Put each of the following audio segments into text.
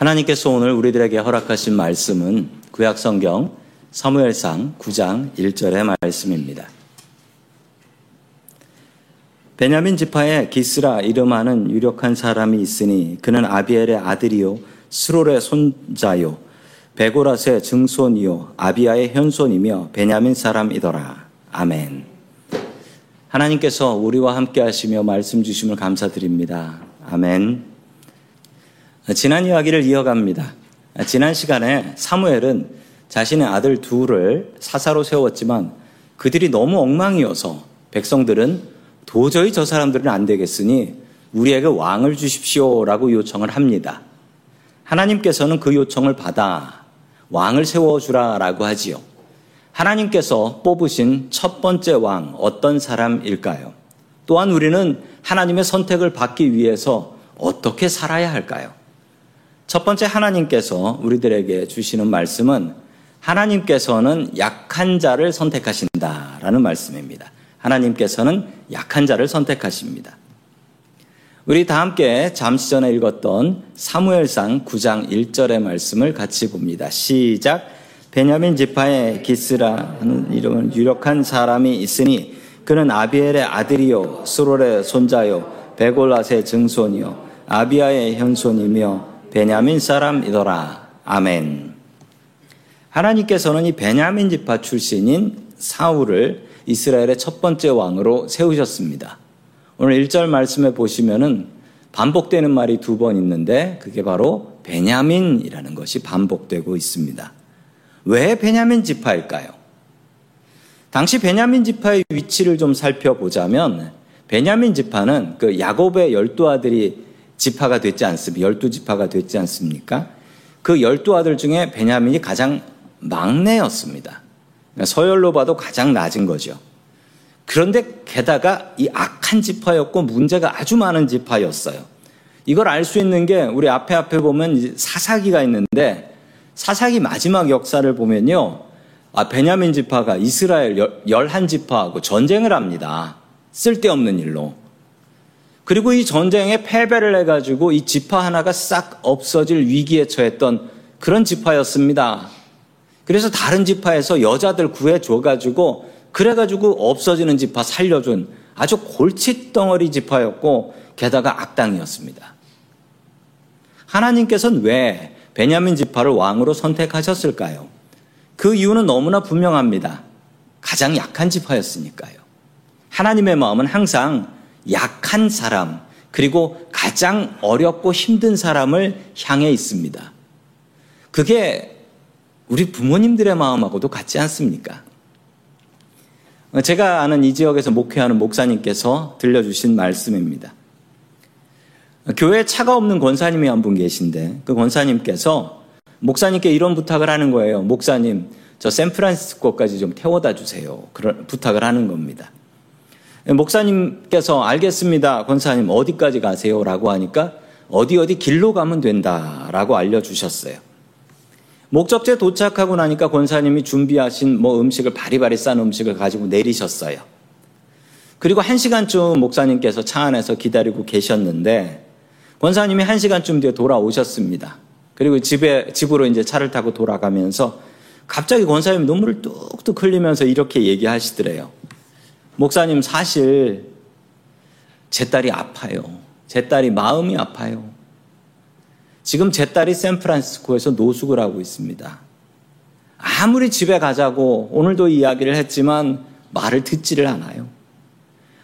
하나님께서 오늘 우리들에게 허락하신 말씀은 구약 성경 사무엘상 9장 1절의 말씀입니다. 베냐민 지파에 기스라 이름하는 유력한 사람이 있으니 그는 아비엘의 아들이요 스롤의 손자요 베고라스의 증손이요 아비아의 현손이며 베냐민 사람이더라. 아멘. 하나님께서 우리와 함께 하시며 말씀 주심을 감사드립니다. 아멘. 지난 이야기를 이어갑니다. 지난 시간에 사무엘은 자신의 아들 둘을 사사로 세웠지만 그들이 너무 엉망이어서 백성들은 도저히 저 사람들은 안 되겠으니 우리에게 왕을 주십시오라고 요청을 합니다. 하나님께서는 그 요청을 받아 왕을 세워주라라고 하지요. 하나님께서 뽑으신 첫 번째 왕 어떤 사람일까요? 또한 우리는 하나님의 선택을 받기 위해서 어떻게 살아야 할까요? 첫 번째 하나님께서 우리들에게 주시는 말씀은 하나님께서는 약한 자를 선택하신다라는 말씀입니다. 하나님께서는 약한 자를 선택하십니다. 우리 다 함께 잠시 전에 읽었던 사무엘상 9장 1절의 말씀을 같이 봅니다. 시작. 베냐민 지파에 기스라 하는 이름은 유력한 사람이 있으니 그는 아비엘의 아들이요 스롤의 손자요 베골라스의 증손이요 아비아의 현손이며 베냐민 사람이더라. 아멘. 하나님께서는 이 베냐민 지파 출신인 사울을 이스라엘의 첫 번째 왕으로 세우셨습니다. 오늘 1절 말씀에 보시면은 반복되는 말이 두 번 있는데 그게 바로 베냐민이라는 것이 반복되고 있습니다. 왜 베냐민 지파일까요? 당시 베냐민 지파의 위치를 좀 살펴보자면 베냐민 지파는 그 야곱의 열두 아들이 지파가 됐지 않습니까? 열두 지파가 됐지 않습니까? 그 열두 아들 중에 베냐민이 가장 막내였습니다. 그러니까 서열로 봐도 가장 낮은 거죠. 그런데 게다가 이 악한 지파였고 문제가 아주 많은 지파였어요. 이걸 알 수 있는 게 우리 앞에 앞에 보면 사사기가 있는데 사사기 마지막 역사를 보면요. 아, 베냐민 지파가 이스라엘 열한 지파하고 전쟁을 합니다. 쓸데없는 일로. 그리고 이 전쟁에 패배를 해가지고 이 지파 하나가 싹 없어질 위기에 처했던 그런 지파였습니다. 그래서 다른 지파에서 여자들 구해줘가지고 그래가지고 없어지는 지파 살려준 아주 골칫덩어리 지파였고 게다가 악당이었습니다. 하나님께서는 왜 베냐민 지파를 왕으로 선택하셨을까요? 그 이유는 너무나 분명합니다. 가장 약한 지파였으니까요. 하나님의 마음은 항상 약한 사람, 그리고 가장 어렵고 힘든 사람을 향해 있습니다. 그게 우리 부모님들의 마음하고도 같지 않습니까? 제가 아는 이 지역에서 목회하는 목사님께서 들려주신 말씀입니다. 교회에 차가 없는 권사님이 한 분 계신데 그 권사님께서 목사님께 이런 부탁을 하는 거예요. 목사님, 저 샌프란시스코까지 좀 태워다 주세요. 부탁을 하는 겁니다. 목사님께서 알겠습니다. 권사님 어디까지 가세요? 라고 하니까 어디 어디 길로 가면 된다 라고 알려주셨어요. 목적지에 도착하고 나니까 권사님이 준비하신 뭐 음식을 바리바리 싼 음식을 가지고 내리셨어요. 그리고 한 시간쯤 목사님께서 차 안에서 기다리고 계셨는데 권사님이 한 시간쯤 뒤에 돌아오셨습니다. 그리고 집에 집으로 이제 차를 타고 돌아가면서 갑자기 권사님 눈물을 뚝뚝 흘리면서 이렇게 얘기하시더래요. 목사님 사실 제 딸이 아파요. 제 딸이 마음이 아파요. 지금 제 딸이 샌프란시스코에서 노숙을 하고 있습니다. 아무리 집에 가자고 오늘도 이야기를 했지만 말을 듣지를 않아요.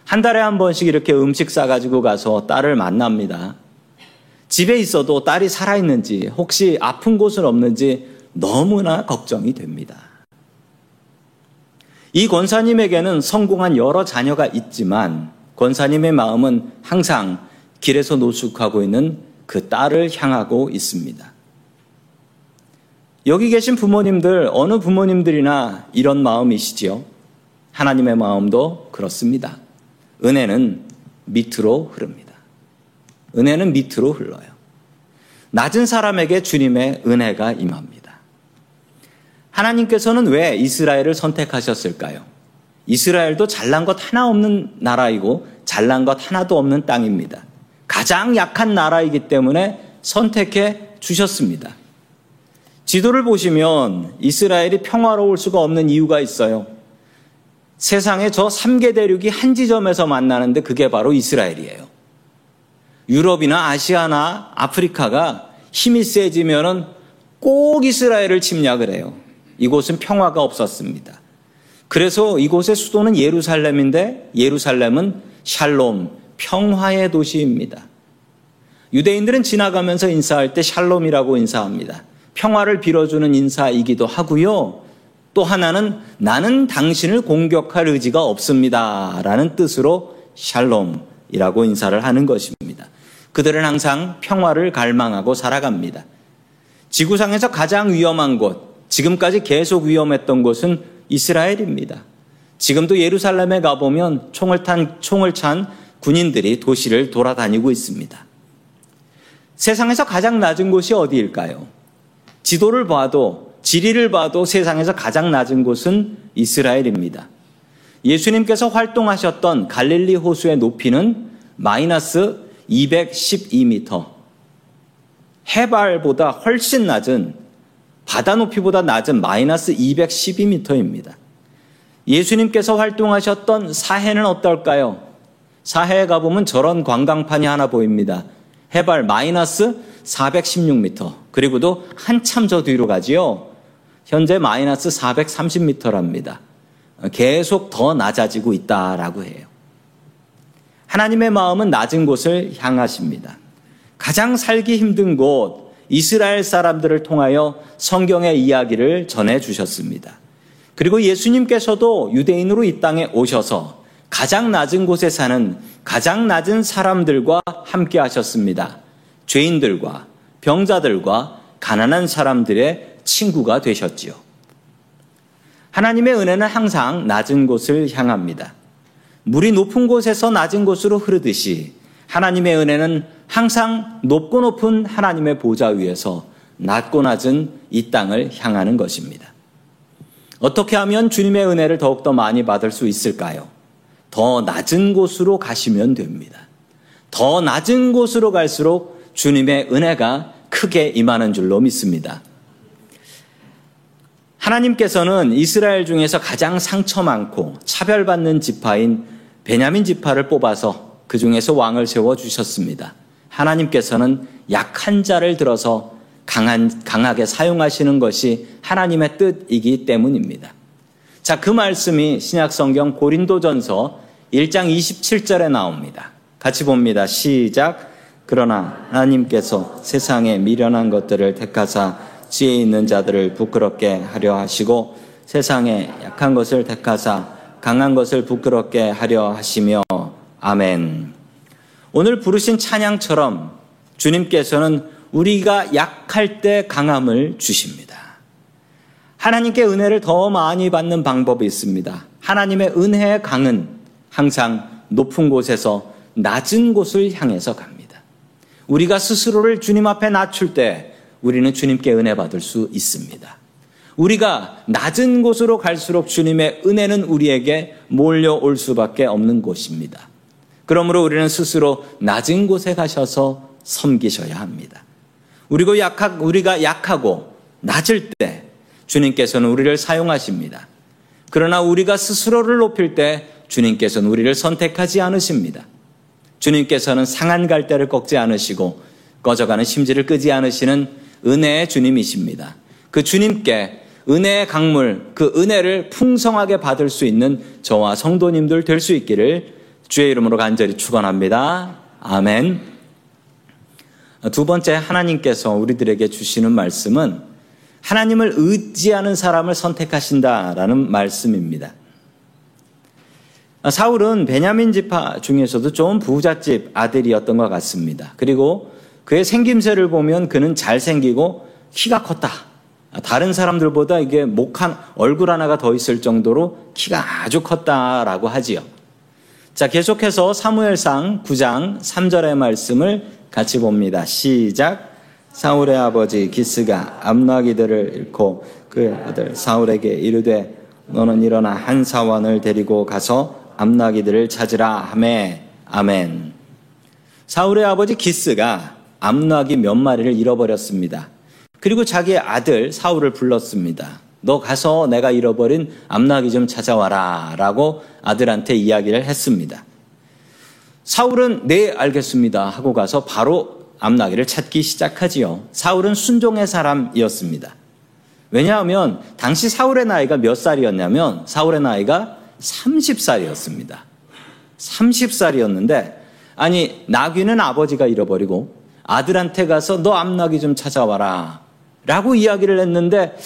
한 달에 한 번씩 이렇게 음식 싸가지고 가서 딸을 만납니다. 집에 있어도 딸이 살아있는지 혹시 아픈 곳은 없는지 너무나 걱정이 됩니다. 이 권사님에게는 성공한 여러 자녀가 있지만 권사님의 마음은 항상 길에서 노숙하고 있는 그 딸을 향하고 있습니다. 여기 계신 부모님들, 어느 부모님들이나 이런 마음이시지요? 하나님의 마음도 그렇습니다. 은혜는 밑으로 흐릅니다. 은혜는 밑으로 흘러요. 낮은 사람에게 주님의 은혜가 임합니다. 하나님께서는 왜 이스라엘을 선택하셨을까요? 이스라엘도 잘난 것 하나 없는 나라이고 잘난 것 하나도 없는 땅입니다. 가장 약한 나라이기 때문에 선택해 주셨습니다. 지도를 보시면 이스라엘이 평화로울 수가 없는 이유가 있어요. 세상에 저 3개 대륙이 한 지점에서 만나는데 그게 바로 이스라엘이에요. 유럽이나 아시아나 아프리카가 힘이 세지면은 꼭 이스라엘을 침략을 해요. 이곳은 평화가 없었습니다. 그래서 이곳의 수도는 예루살렘인데 예루살렘은 샬롬, 평화의 도시입니다. 유대인들은 지나가면서 인사할 때 샬롬이라고 인사합니다. 평화를 빌어주는 인사이기도 하고요. 또 하나는 나는 당신을 공격할 의지가 없습니다. 라는 뜻으로 샬롬이라고 인사를 하는 것입니다. 그들은 항상 평화를 갈망하고 살아갑니다. 지구상에서 가장 위험한 곳, 지금까지 계속 위험했던 곳은 이스라엘입니다. 지금도 예루살렘에 가보면 총을 탄, 총을 찬 군인들이 도시를 돌아다니고 있습니다. 세상에서 가장 낮은 곳이 어디일까요? 지도를 봐도, 지리를 봐도 세상에서 가장 낮은 곳은 이스라엘입니다. 예수님께서 활동하셨던 갈릴리 호수의 높이는 마이너스 212m. 해발보다 훨씬 낮은 바다 높이보다 낮은 마이너스 212m입니다. 예수님께서 활동하셨던 사해는 어떨까요? 사해에 가보면 저런 관광판이 하나 보입니다. 해발 마이너스 416m. 그리고도 한참 저 뒤로 가지요. 현재 마이너스 430m랍니다. 계속 더 낮아지고 있다라고 해요. 하나님의 마음은 낮은 곳을 향하십니다. 가장 살기 힘든 곳, 이스라엘 사람들을 통하여 성경의 이야기를 전해 주셨습니다. 그리고 예수님께서도 유대인으로 이 땅에 오셔서 가장 낮은 곳에 사는 가장 낮은 사람들과 함께 하셨습니다. 죄인들과 병자들과 가난한 사람들의 친구가 되셨지요. 하나님의 은혜는 항상 낮은 곳을 향합니다. 물이 높은 곳에서 낮은 곳으로 흐르듯이 하나님의 은혜는 항상 높고 높은 하나님의 보좌 위에서 낮고 낮은 이 땅을 향하는 것입니다. 어떻게 하면 주님의 은혜를 더욱더 많이 받을 수 있을까요? 더 낮은 곳으로 가시면 됩니다. 더 낮은 곳으로 갈수록 주님의 은혜가 크게 임하는 줄로 믿습니다. 하나님께서는 이스라엘 중에서 가장 상처 많고 차별받는 지파인 베냐민 지파를 뽑아서 그 중에서 왕을 세워 주셨습니다. 하나님께서는 약한 자를 들어서 강한, 강하게 사용하시는 것이 하나님의 뜻이기 때문입니다. 자, 그 말씀이 신약성경 고린도전서 1장 27절에 나옵니다. 같이 봅니다. 시작. 그러나 하나님께서 세상에 미련한 것들을 택하사 지혜 있는 자들을 부끄럽게 하려 하시고 세상에 약한 것을 택하사 강한 것을 부끄럽게 하려 하시며 아멘. 오늘 부르신 찬양처럼 주님께서는 우리가 약할 때 강함을 주십니다. 하나님께 은혜를 더 많이 받는 방법이 있습니다. 하나님의 은혜의 강은 항상 높은 곳에서 낮은 곳을 향해서 갑니다. 우리가 스스로를 주님 앞에 낮출 때 우리는 주님께 은혜 받을 수 있습니다. 우리가 낮은 곳으로 갈수록 주님의 은혜는 우리에게 몰려올 수밖에 없는 곳입니다. 그러므로 우리는 스스로 낮은 곳에 가셔서 섬기셔야 합니다. 우리가 약하, 우리가 약하고 낮을 때 주님께서는 우리를 사용하십니다. 그러나 우리가 스스로를 높일 때 주님께서는 우리를 선택하지 않으십니다. 주님께서는 상한 갈대를 꺾지 않으시고 꺼져가는 심지를 끄지 않으시는 은혜의 주님이십니다. 그 주님께 은혜의 강물, 그 은혜를 풍성하게 받을 수 있는 저와 성도님들 될 수 있기를 주의 이름으로 간절히 축원합니다. 아멘. 두 번째 하나님께서 우리들에게 주시는 말씀은 하나님을 의지하는 사람을 선택하신다라는 말씀입니다. 사울은 베냐민 지파 중에서도 좀 부잣집 아들이었던 것 같습니다. 그리고 그의 생김새를 보면 그는 잘생기고 키가 컸다. 다른 사람들보다 이게 목 한, 얼굴 하나가 더 있을 정도로 키가 아주 컸다라고 하지요. 자, 계속해서 사무엘상 9장 3절의 말씀을 같이 봅니다. 시작. 사울의 아버지 기스가 암나기들을 잃고 그 아들 사울에게 이르되 너는 일어나 한 사원을 데리고 가서 암나기들을 찾으라 하매 아멘. 사울의 아버지 기스가 암나귀 몇 마리를 잃어버렸습니다. 그리고 자기의 아들 사울을 불렀습니다. 너 가서 내가 잃어버린 암나귀 좀 찾아와라 라고 아들한테 이야기를 했습니다. 사울은 네 알겠습니다 하고 가서 바로 암나귀를 찾기 시작하지요. 사울은 순종의 사람이었습니다. 왜냐하면 당시 사울의 나이가 몇 살이었냐면 사울의 나이가 30살이었습니다. 30살이었는데 아니 나귀는 아버지가 잃어버리고 아들한테 가서 너 암나귀 좀 찾아와라 라고 이야기를 했는데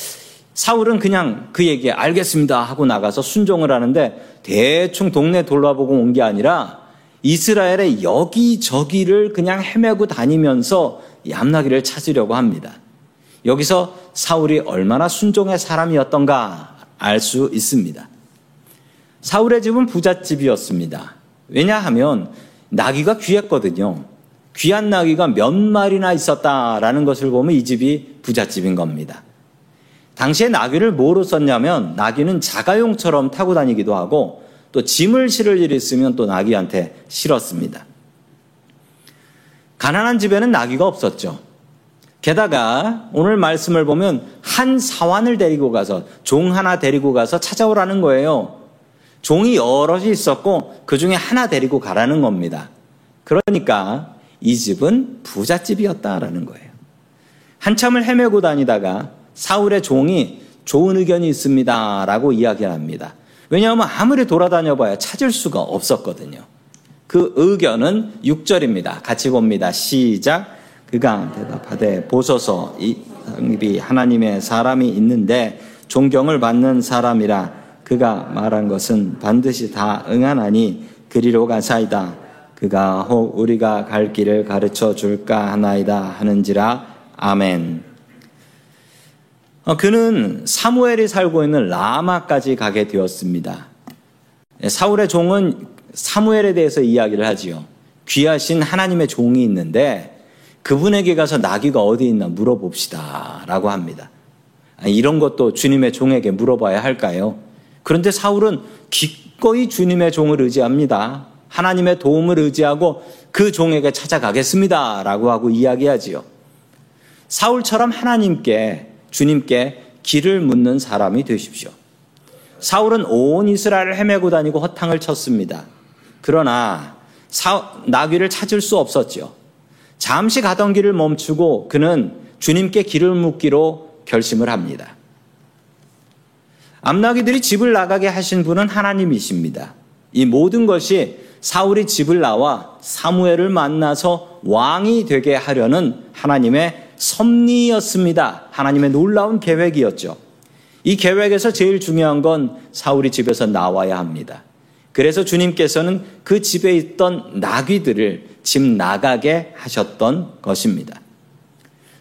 사울은 그냥 그 얘기에 알겠습니다 하고 나가서 순종을 하는데 대충 동네 돌아보고 온 게 아니라 이스라엘의 여기저기를 그냥 헤매고 다니면서 암나귀를 찾으려고 합니다. 여기서 사울이 얼마나 순종의 사람이었던가 알 수 있습니다. 사울의 집은 부잣집이었습니다. 왜냐하면 나귀가 귀했거든요. 귀한 나귀가 몇 마리나 있었다라는 것을 보면 이 집이 부잣집인 겁니다. 당시에 나귀를 뭐로 썼냐면 나귀는 자가용처럼 타고 다니기도 하고 또 짐을 실을 일이 있으면 또 나귀한테 실었습니다. 가난한 집에는 나귀가 없었죠. 게다가 오늘 말씀을 보면 한 사환을 데리고 가서 종 하나 데리고 가서 찾아오라는 거예요. 종이 여럿이 있었고 그 중에 하나 데리고 가라는 겁니다. 그러니까 이 집은 부잣집이었다라는 거예요. 한참을 헤매고 다니다가 사울의 종이 좋은 의견이 있습니다 라고 이야기합니다. 왜냐하면 아무리 돌아다녀 봐야 찾을 수가 없었거든요. 그 의견은 6절입니다. 같이 봅니다. 시작. 그가 대답하되 보소서 이 사람이 하나님의 사람이 있는데 존경을 받는 사람이라 그가 말한 것은 반드시 다 응하나니 그리로 가사이다. 그가 혹 우리가 갈 길을 가르쳐 줄까 하나이다 하는지라 아멘. 어, 그는 사무엘이 살고 있는 라마까지 가게 되었습니다. 예, 사울의 종은 사무엘에 대해서 이야기를 하지요. 귀하신 하나님의 종이 있는데 그분에게 가서 나귀가 어디 있나 물어봅시다. 라고 합니다. 아, 이런 것도 주님의 종에게 물어봐야 할까요? 그런데 사울은 기꺼이 주님의 종을 의지합니다. 하나님의 도움을 의지하고 그 종에게 찾아가겠습니다. 라고 하고 이야기하지요. 사울처럼 하나님께, 주님께 길을 묻는 사람이 되십시오. 사울은 온 이스라엘을 헤매고 다니고 허탕을 쳤습니다. 그러나 사, 나귀를 찾을 수 없었죠. 잠시 가던 길을 멈추고 그는 주님께 길을 묻기로 결심을 합니다. 암나귀들이 집을 나가게 하신 분은 하나님이십니다. 이 모든 것이 사울이 집을 나와 사무엘을 만나서 왕이 되게 하려는 하나님의 섭리였습니다. 하나님의 놀라운 계획이었죠. 이 계획에서 제일 중요한 건 사울이 집에서 나와야 합니다. 그래서 주님께서는 그 집에 있던 나귀들을 집 나가게 하셨던 것입니다.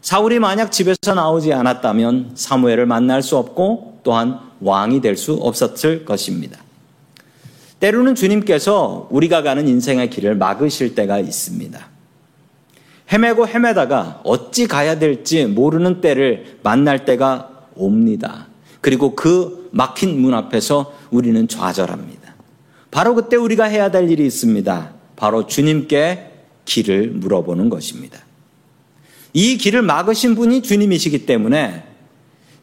사울이 만약 집에서 나오지 않았다면 사무엘을 만날 수 없고 또한 왕이 될 수 없었을 것입니다. 때로는 주님께서 우리가 가는 인생의 길을 막으실 때가 있습니다. 헤매고 헤매다가 어찌 가야 될지 모르는 때를 만날 때가 옵니다. 그리고 그 막힌 문 앞에서 우리는 좌절합니다. 바로 그때 우리가 해야 될 일이 있습니다. 바로 주님께 길을 물어보는 것입니다. 이 길을 막으신 분이 주님이시기 때문에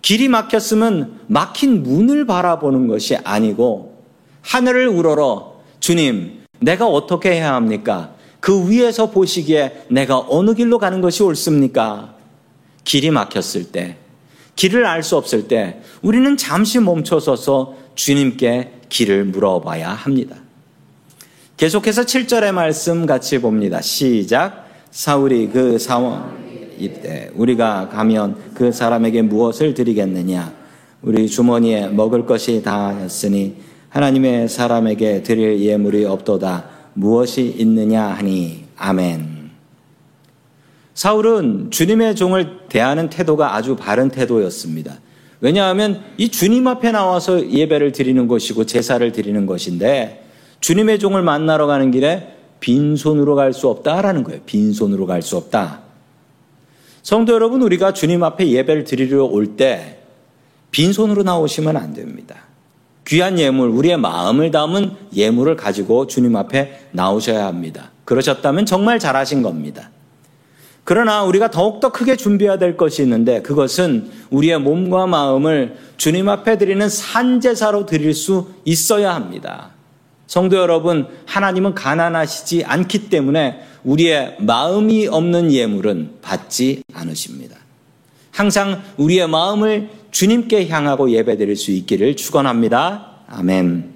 길이 막혔으면 막힌 문을 바라보는 것이 아니고 하늘을 우러러 주님, 내가 어떻게 해야 합니까? 그 위에서 보시기에 내가 어느 길로 가는 것이 옳습니까? 길이 막혔을 때, 길을 알 수 없을 때, 우리는 잠시 멈춰서서 주님께 길을 물어봐야 합니다. 계속해서 7절의 말씀 같이 봅니다. 시작. 사울이 그 사원 이때 우리가 가면 그 사람에게 무엇을 드리겠느냐? 우리 주머니에 먹을 것이 다였으니 하나님의 사람에게 드릴 예물이 없도다. 무엇이 있느냐 하니 아멘. 사울은 주님의 종을 대하는 태도가 아주 바른 태도였습니다. 왜냐하면 이 주님 앞에 나와서 예배를 드리는 것이고 제사를 드리는 것인데 주님의 종을 만나러 가는 길에 빈손으로 갈 수 없다라는 거예요. 빈손으로 갈 수 없다. 성도 여러분, 우리가 주님 앞에 예배를 드리러 올 때 빈손으로 나오시면 안 됩니다. 귀한 예물, 우리의 마음을 담은 예물을 가지고 주님 앞에 나오셔야 합니다. 그러셨다면 정말 잘하신 겁니다. 그러나 우리가 더욱더 크게 준비해야 될 것이 있는데 그것은 우리의 몸과 마음을 주님 앞에 드리는 산제사로 드릴 수 있어야 합니다. 성도 여러분, 하나님은 가난하시지 않기 때문에 우리의 마음이 없는 예물은 받지 않으십니다. 항상 우리의 마음을 주님께 향하고 예배드릴 수 있기를 축원합니다. 아멘.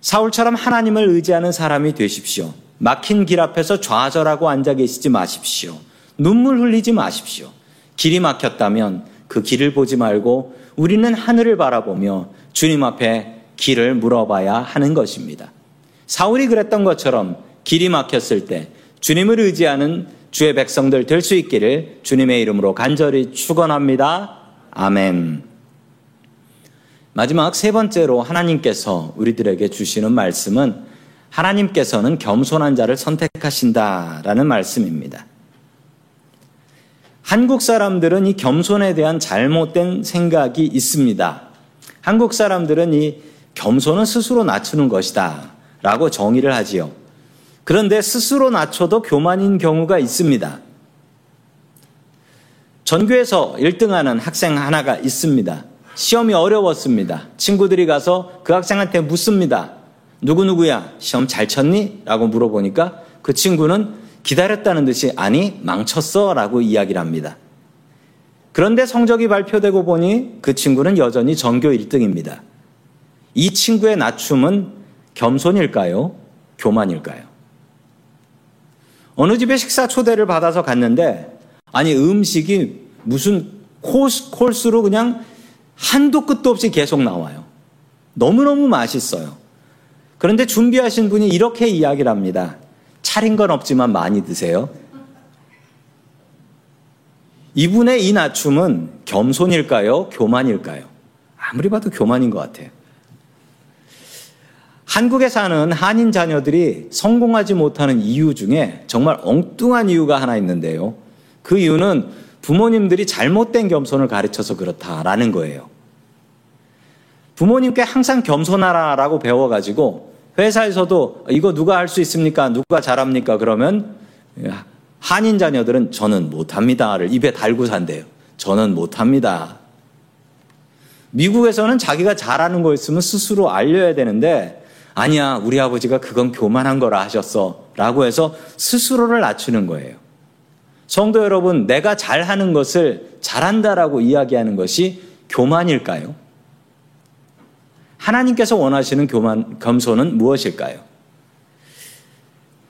사울처럼 하나님을 의지하는 사람이 되십시오. 막힌 길 앞에서 좌절하고 앉아 계시지 마십시오. 눈물 흘리지 마십시오. 길이 막혔다면 그 길을 보지 말고 우리는 하늘을 바라보며 주님 앞에 길을 물어봐야 하는 것입니다. 사울이 그랬던 것처럼 길이 막혔을 때 주님을 의지하는 주의 백성들 될 수 있기를 주님의 이름으로 간절히 축원합니다. 아멘. 마지막 세 번째로 하나님께서 우리들에게 주시는 말씀은 하나님께서는 겸손한 자를 선택하신다라는 말씀입니다. 한국 사람들은 이 겸손에 대한 잘못된 생각이 있습니다. 한국 사람들은 이 겸손은 스스로 낮추는 것이다 라고 정의를 하지요. 그런데 스스로 낮춰도 교만인 경우가 있습니다. 전교에서 1등하는 학생 하나가 있습니다. 시험이 어려웠습니다. 친구들이 가서 그 학생한테 묻습니다. 누구누구야, 시험 잘 쳤니? 라고 물어보니까 그 친구는 기다렸다는 듯이 아니, 망쳤어. 라고 이야기를 합니다. 그런데 성적이 발표되고 보니 그 친구는 여전히 전교 1등입니다. 이 친구의 낮춤은 겸손일까요? 교만일까요? 어느 집에 식사 초대를 받아서 갔는데 아니 음식이 무슨 코스, 콜스로 그냥 한도 끝도 없이 계속 나와요. 너무너무 맛있어요. 그런데 준비하신 분이 이렇게 이야기를 합니다. 차린 건 없지만 많이 드세요. 이분의 이 낮춤은 겸손일까요? 교만일까요? 아무리 봐도 교만인 것 같아요. 한국에 사는 한인 자녀들이 성공하지 못하는 이유 중에 정말 엉뚱한 이유가 하나 있는데요. 그 이유는 부모님들이 잘못된 겸손을 가르쳐서 그렇다라는 거예요. 부모님께 항상 겸손하라라고 배워가지고 회사에서도 이거 누가 할 수 있습니까? 누가 잘합니까? 그러면 한인 자녀들은 저는 못합니다를 입에 달고 산대요. 저는 못합니다. 미국에서는 자기가 잘하는 거 있으면 스스로 알려야 되는데 아니야 우리 아버지가 그건 교만한 거라 하셨어 라고 해서 스스로를 낮추는 거예요. 성도 여러분 내가 잘하는 것을 잘한다라고 이야기하는 것이 교만일까요? 하나님께서 원하시는 교만, 겸손은 무엇일까요?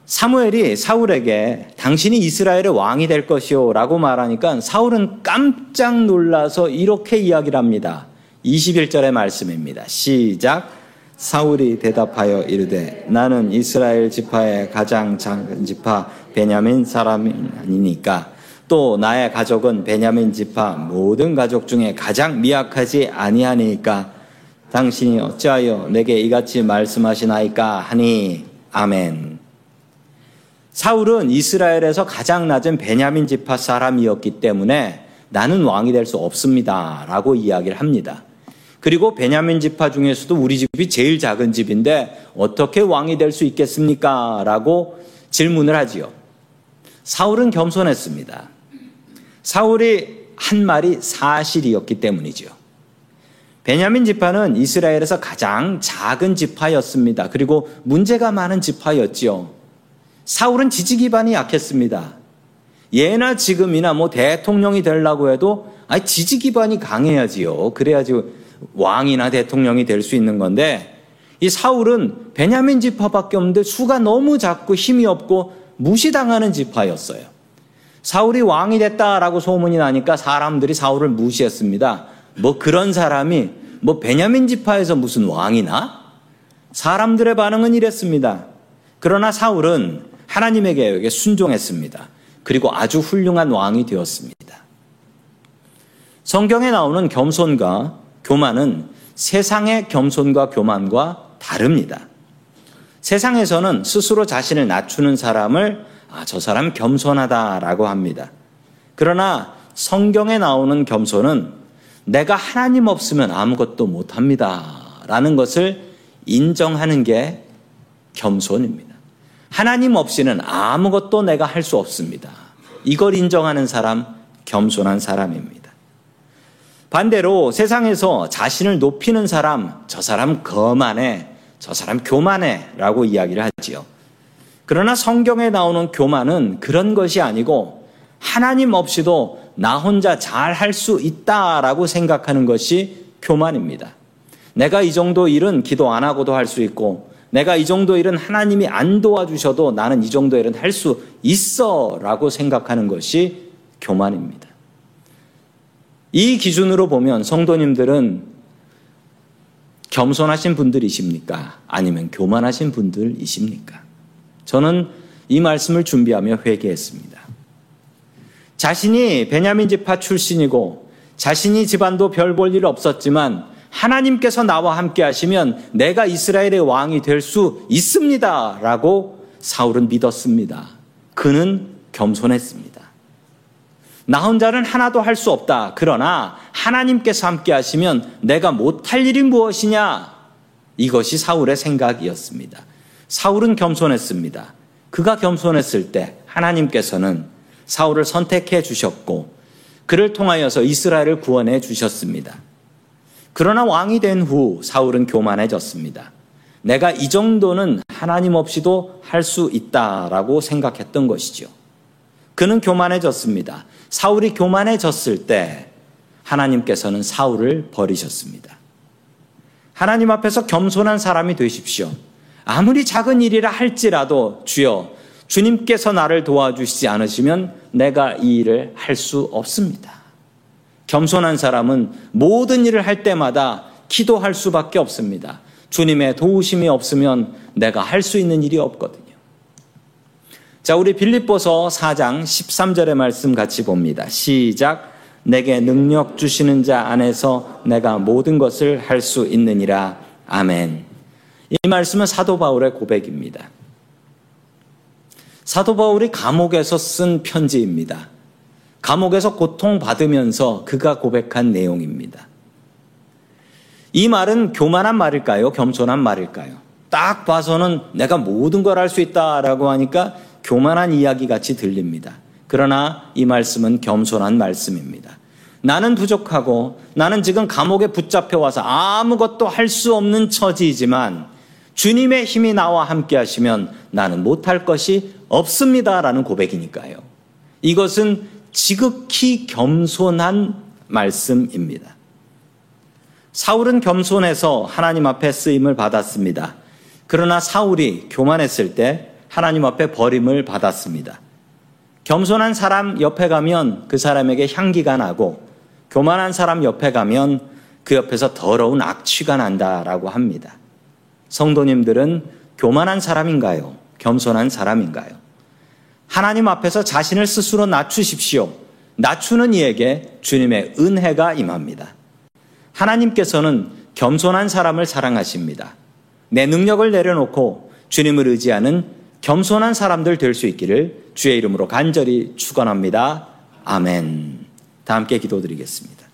사무엘이 사울에게 당신이 이스라엘의 왕이 될 것이요 라고 말하니까 사울은 깜짝 놀라서 이렇게 이야기를 합니다. 21절의 말씀입니다. 시작. 사울이 대답하여 이르되 나는 이스라엘 지파의 가장 작은 지파 베냐민 사람이니까 또 나의 가족은 베냐민 지파 모든 가족 중에 가장 미약하지 아니하니까 당신이 어찌하여 내게 이같이 말씀하시나이까 하니 아멘. 사울은 이스라엘에서 가장 낮은 베냐민 지파 사람이었기 때문에 나는 왕이 될 수 없습니다. 라고 이야기를 합니다. 그리고 베냐민 지파 중에서도 우리 집이 제일 작은 집인데 어떻게 왕이 될 수 있겠습니까? 라고 질문을 하지요. 사울은 겸손했습니다. 사울이 한 말이 사실이었기 때문이지요. 베냐민 지파는 이스라엘에서 가장 작은 지파였습니다. 그리고 문제가 많은 지파였지요. 사울은 지지 기반이 약했습니다. 예나 지금이나 뭐 대통령이 되려고 해도 아니 지지 기반이 강해야지요. 그래야지 왕이나 대통령이 될 수 있는 건데 이 사울은 베냐민 지파밖에 없는데 수가 너무 작고 힘이 없고 무시당하는 지파였어요. 사울이 왕이 됐다라고 소문이 나니까 사람들이 사울을 무시했습니다. 뭐 그런 사람이 뭐 베냐민 지파에서 무슨 왕이나? 사람들의 반응은 이랬습니다. 그러나 사울은 하나님의 계획에 순종했습니다. 그리고 아주 훌륭한 왕이 되었습니다. 성경에 나오는 겸손과 교만은 세상의 겸손과 교만과 다릅니다. 세상에서는 스스로 자신을 낮추는 사람을 아, 저 사람 겸손하다라고 합니다. 그러나 성경에 나오는 겸손은 내가 하나님 없으면 아무것도 못합니다. 라는 것을 인정하는 게 겸손입니다. 하나님 없이는 아무것도 내가 할 수 없습니다. 이걸 인정하는 사람, 겸손한 사람입니다. 반대로 세상에서 자신을 높이는 사람, 저 사람 거만해, 저 사람 교만해 라고 이야기를 하지요. 그러나 성경에 나오는 교만은 그런 것이 아니고 하나님 없이도 나 혼자 잘 할 수 있다라고 생각하는 것이 교만입니다. 내가 이 정도 일은 기도 안 하고도 할 수 있고 내가 이 정도 일은 하나님이 안 도와주셔도 나는 이 정도 일은 할 수 있어 라고 생각하는 것이 교만입니다. 이 기준으로 보면 성도님들은 겸손하신 분들이십니까? 아니면 교만하신 분들이십니까? 저는 이 말씀을 준비하며 회개했습니다. 자신이 베냐민 지파 출신이고 자신이 집안도 별 볼 일 없었지만 하나님께서 나와 함께 하시면 내가 이스라엘의 왕이 될 수 있습니다. 라고 사울은 믿었습니다. 그는 겸손했습니다. 나 혼자는 하나도 할 수 없다. 그러나 하나님께서 함께 하시면 내가 못할 일이 무엇이냐? 이것이 사울의 생각이었습니다. 사울은 겸손했습니다. 그가 겸손했을 때 하나님께서는 사울을 선택해 주셨고 그를 통하여서 이스라엘을 구원해 주셨습니다. 그러나 왕이 된 후 사울은 교만해졌습니다. 내가 이 정도는 하나님 없이도 할 수 있다라고 생각했던 것이죠. 그는 교만해졌습니다. 사울이 교만해졌을 때 하나님께서는 사울을 버리셨습니다. 하나님 앞에서 겸손한 사람이 되십시오. 아무리 작은 일이라 할지라도 주여 주님께서 나를 도와주시지 않으시면 내가 이 일을 할 수 없습니다. 겸손한 사람은 모든 일을 할 때마다 기도할 수밖에 없습니다. 주님의 도우심이 없으면 내가 할 수 있는 일이 없거든요. 자, 우리 빌립보서 4장 13절의 말씀 같이 봅니다. 시작. 내게 능력 주시는 자 안에서 내가 모든 것을 할 수 있느니라. 아멘. 이 말씀은 사도 바울의 고백입니다. 사도 바울이 감옥에서 쓴 편지입니다. 감옥에서 고통받으면서 그가 고백한 내용입니다. 이 말은 교만한 말일까요? 겸손한 말일까요? 딱 봐서는 내가 모든 걸 할 수 있다라고 하니까 교만한 이야기 같이 들립니다. 그러나 이 말씀은 겸손한 말씀입니다. 나는 부족하고 나는 지금 감옥에 붙잡혀 와서 아무것도 할 수 없는 처지이지만 주님의 힘이 나와 함께 하시면 나는 못할 것이 없습니다 라는 고백이니까요. 이것은 지극히 겸손한 말씀입니다. 사울은 겸손해서 하나님 앞에 쓰임을 받았습니다. 그러나 사울이 교만했을 때 하나님 앞에 버림을 받았습니다. 겸손한 사람 옆에 가면 그 사람에게 향기가 나고 교만한 사람 옆에 가면 그 옆에서 더러운 악취가 난다라고 합니다. 성도님들은 교만한 사람인가요? 겸손한 사람인가요? 하나님 앞에서 자신을 스스로 낮추십시오. 낮추는 이에게 주님의 은혜가 임합니다. 하나님께서는 겸손한 사람을 사랑하십니다. 내 능력을 내려놓고 주님을 의지하는 겸손한 사람들 될 수 있기를 주의 이름으로 간절히 축원합니다. 아멘. 다 함께 기도드리겠습니다.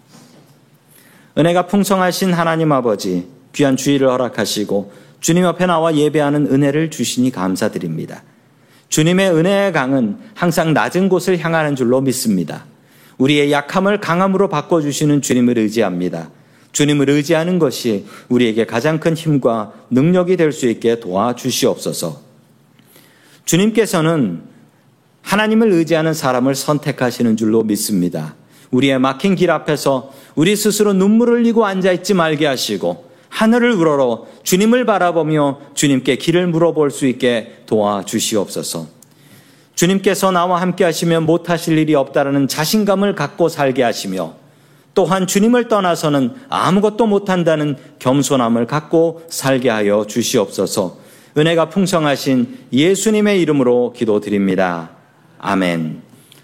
은혜가 풍성하신 하나님 아버지 귀한 주의를 허락하시고 주님 앞에 나와 예배하는 은혜를 주시니 감사드립니다. 주님의 은혜의 강은 항상 낮은 곳을 향하는 줄로 믿습니다. 우리의 약함을 강함으로 바꿔주시는 주님을 의지합니다. 주님을 의지하는 것이 우리에게 가장 큰 힘과 능력이 될 수 있게 도와주시옵소서. 주님께서는 하나님을 의지하는 사람을 선택하시는 줄로 믿습니다. 우리의 막힌 길 앞에서 우리 스스로 눈물을 흘리고 앉아있지 말게 하시고 하늘을 우러러 주님을 바라보며 주님께 길을 물어볼 수 있게 도와주시옵소서. 주님께서 나와 함께 하시면 못하실 일이 없다라는 자신감을 갖고 살게 하시며 또한 주님을 떠나서는 아무것도 못한다는 겸손함을 갖고 살게 하여 주시옵소서. 은혜가 풍성하신 예수님의 이름으로 기도드립니다. 아멘.